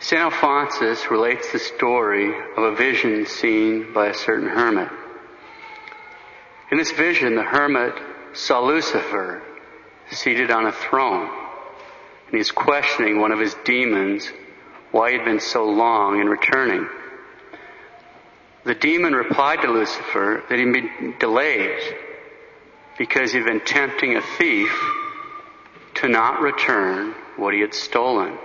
St. Alphonsus relates the story of a vision seen by a certain hermit. In this vision, the hermit saw Lucifer seated on a throne, and he's questioning one of his demons why he'd been so long in returning. The demon replied to Lucifer that he'd been delayed because he'd been tempting a thief to not return what he had stolen.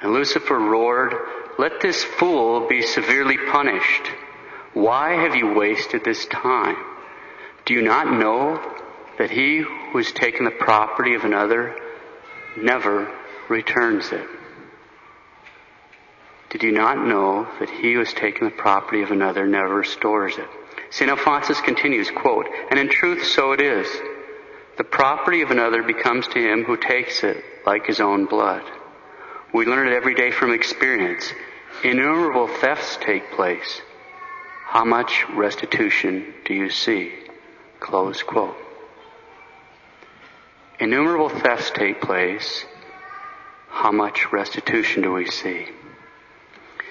And Lucifer roared, Let this fool be severely punished. Why have you wasted this time? Do you not know that he who has taken the property of another never returns it? Did you not know that he who has taken the property of another never restores it? St. Alphonsus continues, quote, And in truth so it is. The property of another becomes to him who takes it like his own blood. We learn it every day from experience. Innumerable thefts take place. How much restitution do you see? Close quote. Innumerable thefts take place. How much restitution do we see?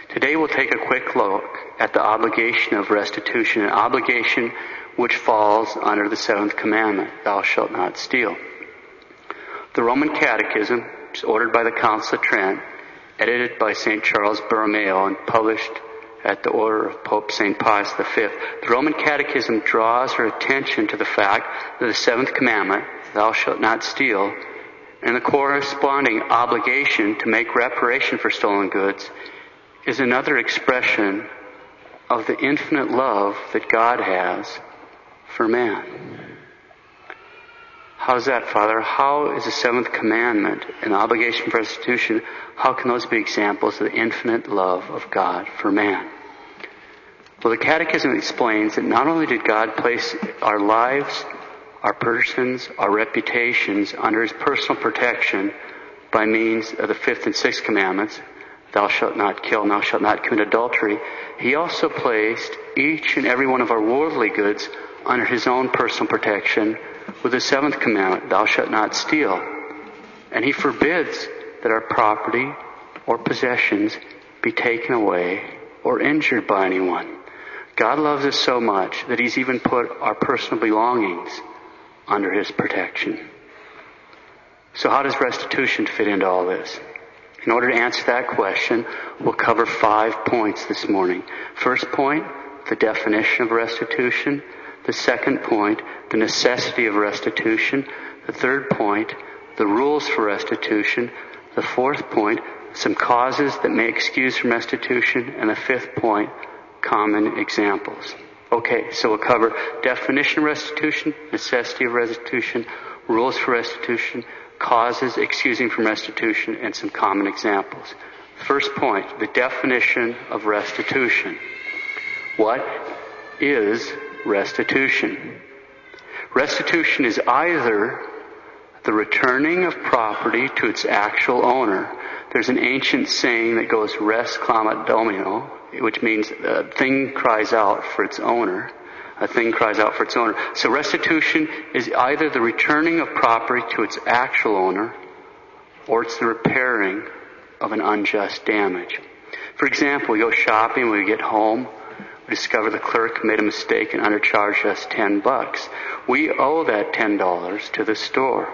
Today we'll take a quick look at the obligation of restitution, an obligation which falls under the seventh commandment, thou shalt not steal. The Roman Catechism ordered by the Council of Trent, edited by St. Charles Borromeo and published at the order of Pope St. Pius V. The Roman Catechism draws our attention to the fact that the seventh commandment, thou shalt not steal, and the corresponding obligation to make reparation for stolen goods is another expression of the infinite love that God has for man. How's that, Father? How is the seventh commandment an obligation for restitution? How can those be examples of the infinite love of God for man? Well, the Catechism explains that not only did God place our lives, our persons, our reputations under His personal protection by means of the fifth and sixth commandments, thou shalt not kill, thou shalt not commit adultery, he also placed each and every one of our worldly goods under his own personal protection with the seventh commandment, thou shalt not steal. And he forbids that our property or possessions be taken away or injured by anyone. God loves us so much that he's even put our personal belongings under his protection. So how does restitution fit into all this? In order to answer that question, we'll cover five points this morning. First point, the definition of restitution. The second point, the necessity of restitution. The third point, the rules for restitution. The fourth point, some causes that may excuse from restitution. And the fifth point, common examples. Okay, so we'll cover definition of restitution, necessity of restitution, rules for restitution, causes excusing from restitution, and some common examples. First point, the definition of restitution. What is restitution? Restitution is either the returning of property to its actual owner. There's an ancient saying that goes res clamat domino, which means a thing cries out for its owner a thing cries out for its owner. So restitution is either the returning of property to its actual owner or it's the repairing of an unjust damage. For example, we go shopping, we get home, we discover the clerk made a mistake and undercharged us 10 bucks. We owe that $10 to the store.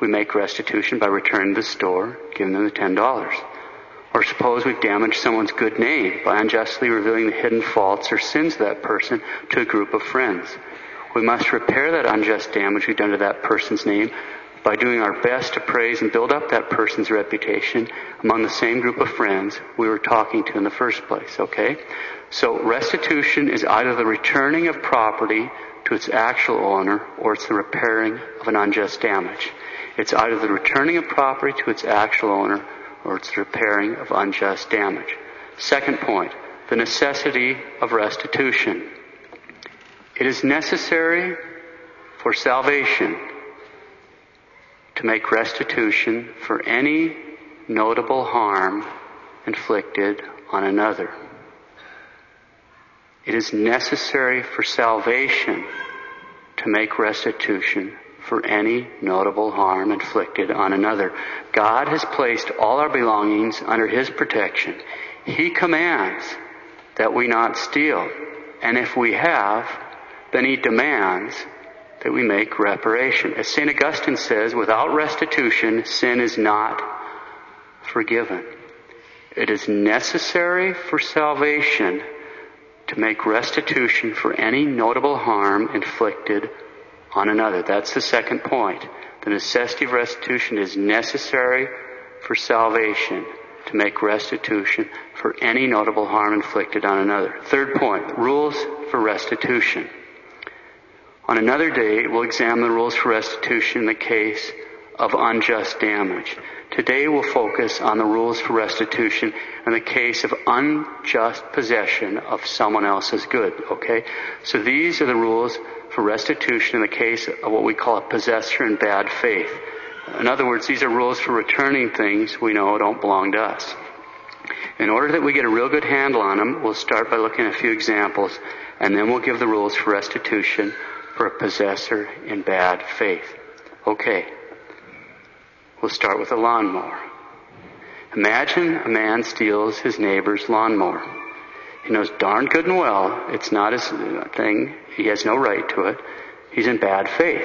We make restitution by returning to the store, giving them the $10. Or suppose we've damaged someone's good name by unjustly revealing the hidden faults or sins of that person to a group of friends. We must repair that unjust damage we've done to that person's name by doing our best to praise and build up that person's reputation among the same group of friends we were talking to in the first place, okay? So restitution is either the returning of property to its actual owner or it's the repairing of an unjust damage. It's either the returning of property to its actual owner or its the repairing of unjust damage. Second point, the necessity of restitution. It is necessary for salvation to make restitution for any notable harm inflicted on another. It is necessary for salvation to make restitution for any notable harm inflicted on another. God has placed all our belongings under His protection. He commands that we not steal. And if we have, then He demands that we make reparation. As St. Augustine says, without restitution, sin is not forgiven. It is necessary for salvation to make restitution for any notable harm inflicted on another. That's the second point. The necessity of restitution is necessary for salvation to make restitution for any notable harm inflicted on another. Third point, rules for restitution. On another day, we'll examine the rules for restitution in the case of unjust damage. Today we'll focus on the rules for restitution in the case of unjust possession of someone else's good, okay? So these are the rules for restitution in the case of what we call a possessor in bad faith. In other words, these are rules for returning things we know don't belong to us. In order that we get a real good handle on them, we'll start by looking at a few examples, and then we'll give the rules for restitution for a possessor in bad faith. Okay. We'll start with a lawnmower. Imagine a man steals his neighbor's lawnmower. He knows darn good and well it's not his uh, thing. He has no right to it. He's in bad faith.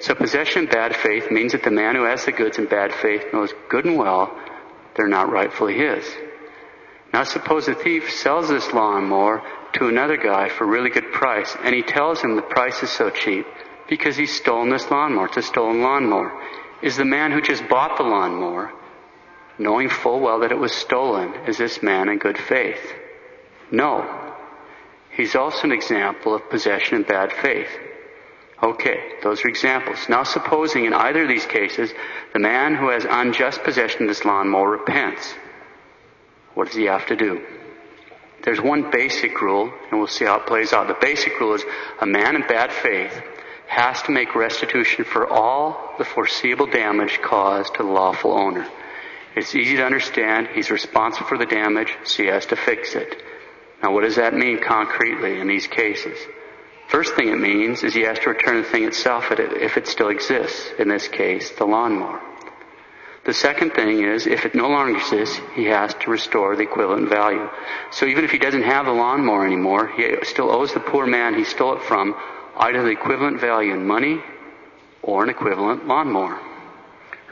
So possession in bad faith means that the man who has the goods in bad faith knows good and well they're not rightfully his. Now suppose a thief sells this lawnmower to another guy for a really good price, and he tells him the price is so cheap because he's stolen this lawnmower. It's a stolen lawnmower. Is the man who just bought the lawnmower, knowing full well that it was stolen, is this man in good faith? No. He's also an example of possession in bad faith. Okay, those are examples. Now supposing in either of these cases, the man who has unjust possession of this lawnmower repents. What does he have to do? There's one basic rule, and we'll see how it plays out. The basic rule is a man in bad faith has to make restitution for all the foreseeable damage caused to the lawful owner. It's easy to understand. He's responsible for the damage, so he has to fix it. Now what does that mean concretely in these cases? First thing it means is he has to return the thing itself if it still exists. In this case, the lawnmower. The second thing is, if it no longer exists, he has to restore the equivalent value. So even if he doesn't have the lawnmower anymore, he still owes the poor man he stole it from either the equivalent value in money or an equivalent lawnmower.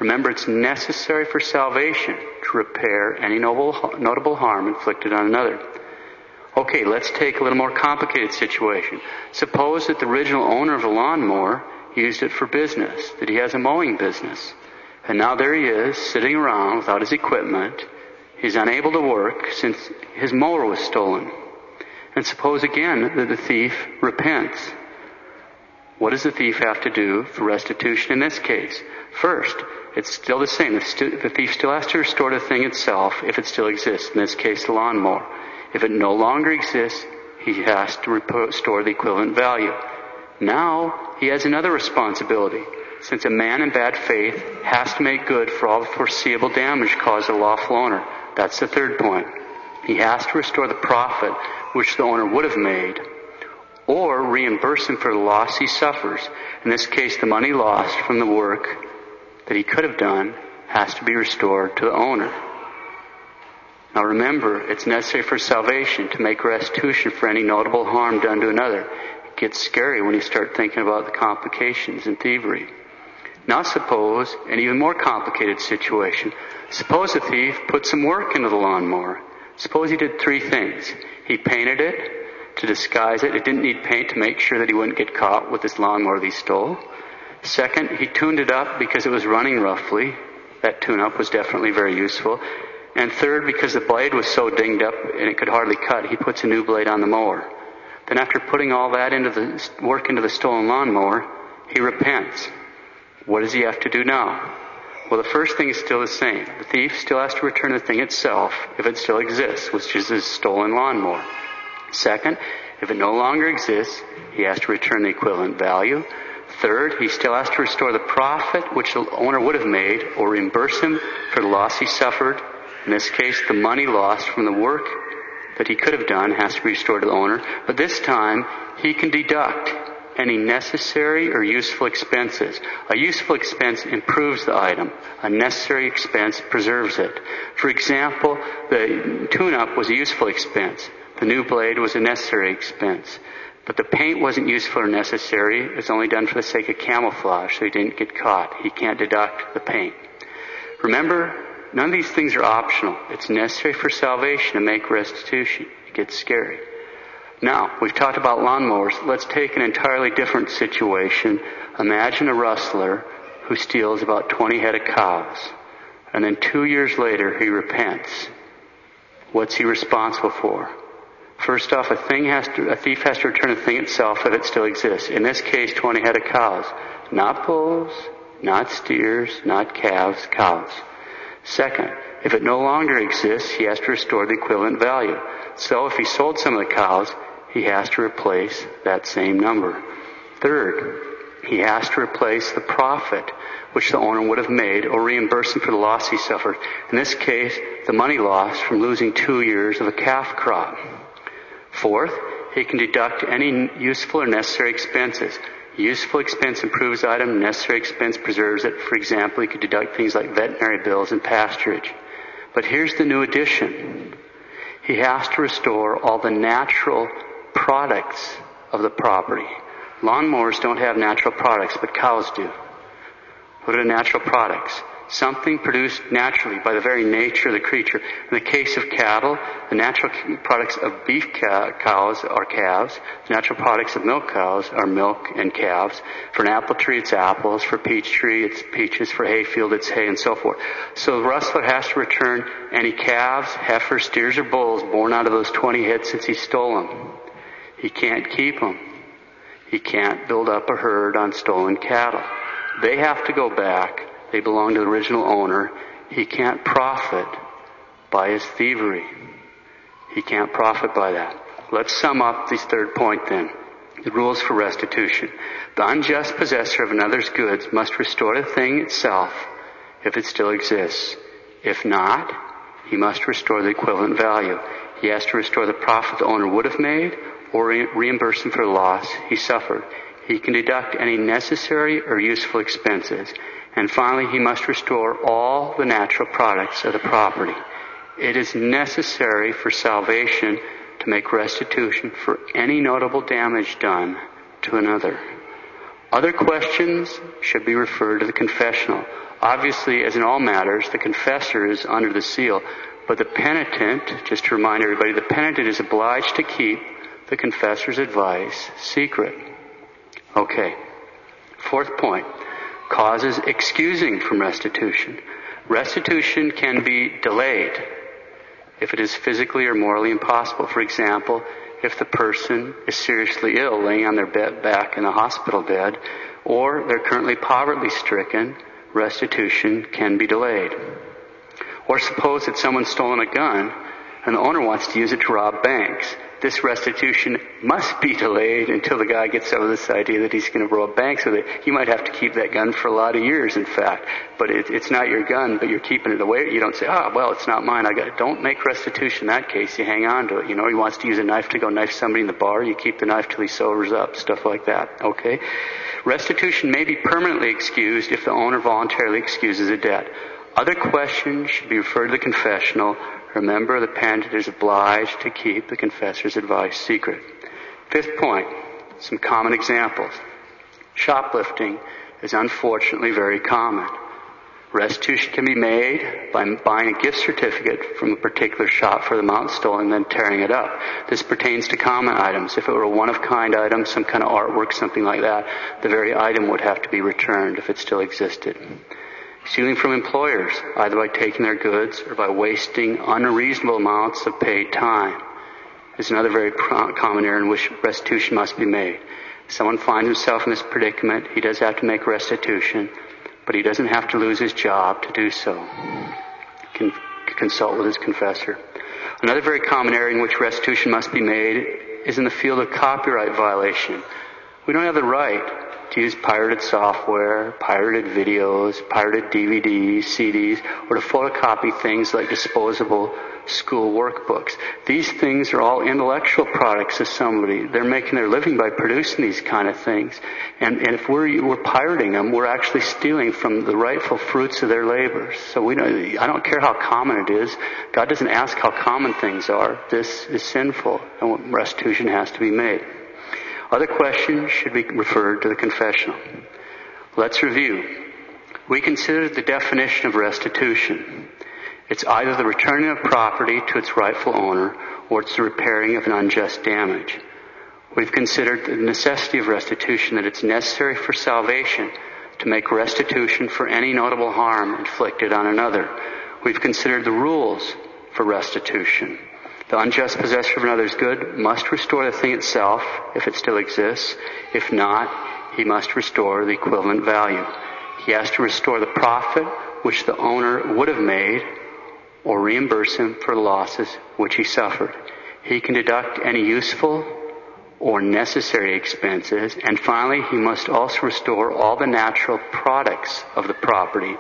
Remember, it's necessary for salvation to repair any notable harm inflicted on another. Okay, let's take a little more complicated situation. Suppose that the original owner of the lawnmower used it for business, that he has a mowing business. And now there he is, sitting around without his equipment. He's unable to work since his mower was stolen. And suppose again that the thief repents. What does the thief have to do for restitution in this case? First, it's still the same. The thief still has to restore the thing itself if it still exists, in this case the lawnmower. If it no longer exists, he has to restore the equivalent value. Now, he has another responsibility since a man in bad faith has to make good for all the foreseeable damage caused to the lawful owner. That's the third point. He has to restore the profit which the owner would have made, or reimburse him for the loss he suffers. In this case, the money lost from the work that he could have done has to be restored to the owner. Now remember, it's necessary for salvation to make restitution for any notable harm done to another. It gets scary when you start thinking about the complications in thievery. Now suppose an even more complicated situation. Suppose a thief put some work into the lawnmower. Suppose he did three things. He painted it to disguise it. It didn't need paint to make sure that he wouldn't get caught with this lawnmower that he stole. Second, he tuned it up because it was running roughly. That tune-up was definitely very useful. And third, because the blade was so dinged up and it could hardly cut, he puts a new blade on the mower. Then after putting all that into the work into the stolen lawnmower, he repents. What does he have to do now? Well, the first thing is still the same. The thief still has to return the thing itself, if it still exists, which is his stolen lawnmower. Second, if it no longer exists, he has to return the equivalent value. Third, he still has to restore the profit which the owner would have made or reimburse him for the loss he suffered. In this case, the money lost from the work that he could have done has to be restored to the owner. But this time, he can deduct any necessary or useful expenses. A useful expense improves the item. A necessary expense preserves it. For example, the tune-up was a useful expense. The new blade was a necessary expense. But the paint wasn't useful or necessary. It was only done for the sake of camouflage, so he didn't get caught. He can't deduct the paint. Remember, none of these things are optional. It's necessary for salvation to make restitution. It gets scary. Now, we've talked about lawnmowers. Let's take an entirely different situation. Imagine a rustler who steals about 20 head of cows. And then two years later, he repents. What's he responsible for? First off, a thing has to, a thief has to return the thing itself if it still exists. In this case, 20 head of cows. Not bulls, not steers, not calves, cows. Second, if it no longer exists, he has to restore the equivalent value. So if he sold some of the cows, he has to replace that same number. Third, he has to replace the profit which the owner would have made or reimburse him for the loss he suffered. In this case, the money lost from losing two years of a calf crop. Fourth, he can deduct any useful or necessary expenses. Useful expense improves item, necessary expense preserves it. For example, he could deduct things like veterinary bills and pasturage. But here's the new addition. He has to restore all the natural products of the property. Lawnmowers don't have natural products, but cows do. What are natural products? something produced naturally by the very nature of the creature. In the case of cattle, the natural products of beef cows are calves. The natural products of milk cows are milk and calves. For an apple tree, it's apples. For a peach tree, it's peaches. For a hayfield, it's hay and so forth. So the rustler has to return any calves, heifers, steers, or bulls born out of those 20 heads since he stole them. He can't keep them. He can't build up a herd on stolen cattle. They have to go back they belong to the original owner. He can't profit by his thievery. He can't profit by that. Let's sum up this third point then. The rules for restitution. The unjust possessor of another's goods must restore the thing itself if it still exists. If not, he must restore the equivalent value. He has to restore the profit the owner would have made or reimburse him for the loss he suffered. He can deduct any necessary or useful expenses. And finally, he must restore all the natural products of the property. It is necessary for salvation to make restitution for any notable damage done to another. Other questions should be referred to the confessional. Obviously, as in all matters, the confessor is under the seal, but the penitent, just to remind everybody, the penitent is obliged to keep the confessor's advice secret. Okay. Fourth point causes excusing from restitution. Restitution can be delayed if it is physically or morally impossible. For example, if the person is seriously ill, laying on their bed back in a hospital bed, or they're currently poverty stricken, restitution can be delayed. Or suppose that someone's stolen a gun and the owner wants to use it to rob banks this restitution must be delayed until the guy gets over this idea that he's going to rob banks with it. You might have to keep that gun for a lot of years, in fact. But it, it's not your gun, but you're keeping it away. You don't say, ah, oh, well, it's not mine. I got it. Don't make restitution in that case. You hang on to it. You know, he wants to use a knife to go knife somebody in the bar. You keep the knife till he sobers up. Stuff like that. Okay? Restitution may be permanently excused if the owner voluntarily excuses a debt. Other questions should be referred to the confessional Remember, the penitent is obliged to keep the confessor's advice secret. Fifth point, some common examples. Shoplifting is unfortunately very common. Restitution can be made by buying a gift certificate from a particular shop for the amount stolen and then tearing it up. This pertains to common items. If it were a one-of-kind item, some kind of artwork, something like that, the very item would have to be returned if it still existed. Stealing from employers, either by taking their goods or by wasting unreasonable amounts of paid time, is another very common error in which restitution must be made. If someone finds himself in this predicament, he does have to make restitution, but he doesn't have to lose his job to do so. Can consult with his confessor. Another very common area in which restitution must be made is in the field of copyright violation. We don't have the right to use pirated software, pirated videos, pirated DVDs, CDs, or to photocopy things like disposable school workbooks. These things are all intellectual products of somebody. They're making their living by producing these kind of things. And, and if we're, we're pirating them, we're actually stealing from the rightful fruits of their labors. So we don't, I don't care how common it is. God doesn't ask how common things are. This is sinful and restitution has to be made. Other questions should be referred to the confessional. Let's review. We considered the definition of restitution. It's either the returning of property to its rightful owner or it's the repairing of an unjust damage. We've considered the necessity of restitution, that it's necessary for salvation to make restitution for any notable harm inflicted on another. We've considered the rules for restitution. The unjust possessor of another's good must restore the thing itself if it still exists. If not, he must restore the equivalent value. He has to restore the profit which the owner would have made or reimburse him for the losses which he suffered. He can deduct any useful or necessary expenses, and finally, he must also restore all the natural products of the property.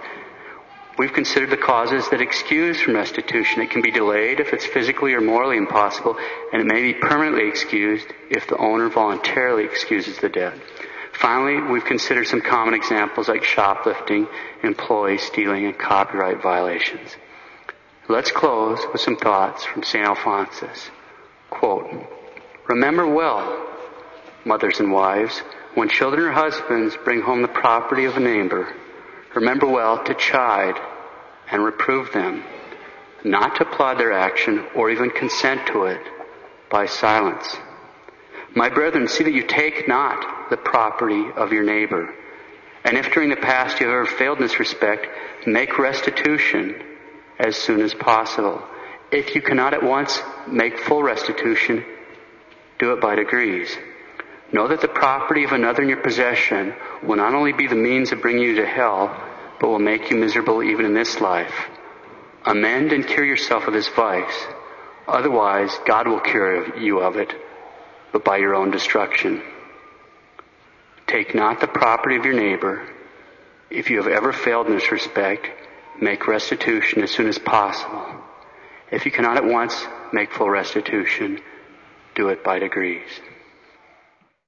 We've considered the causes that excuse from restitution. It can be delayed if it's physically or morally impossible, and it may be permanently excused if the owner voluntarily excuses the debt. Finally, we've considered some common examples like shoplifting, employee stealing, and copyright violations. Let's close with some thoughts from St. Alphonsus. Quote, Remember well, mothers and wives, when children or husbands bring home the property of a neighbor, remember well to chide and reprove them, not to applaud their action or even consent to it by silence. My brethren, see that you take not the property of your neighbor. And if during the past you have ever failed in this respect, make restitution as soon as possible. If you cannot at once make full restitution, do it by degrees. Know that the property of another in your possession will not only be the means of bringing you to hell, but will make you miserable even in this life. Amend and cure yourself of this vice. Otherwise, God will cure you of it, but by your own destruction. Take not the property of your neighbor. If you have ever failed in this respect, make restitution as soon as possible. If you cannot at once make full restitution, do it by degrees.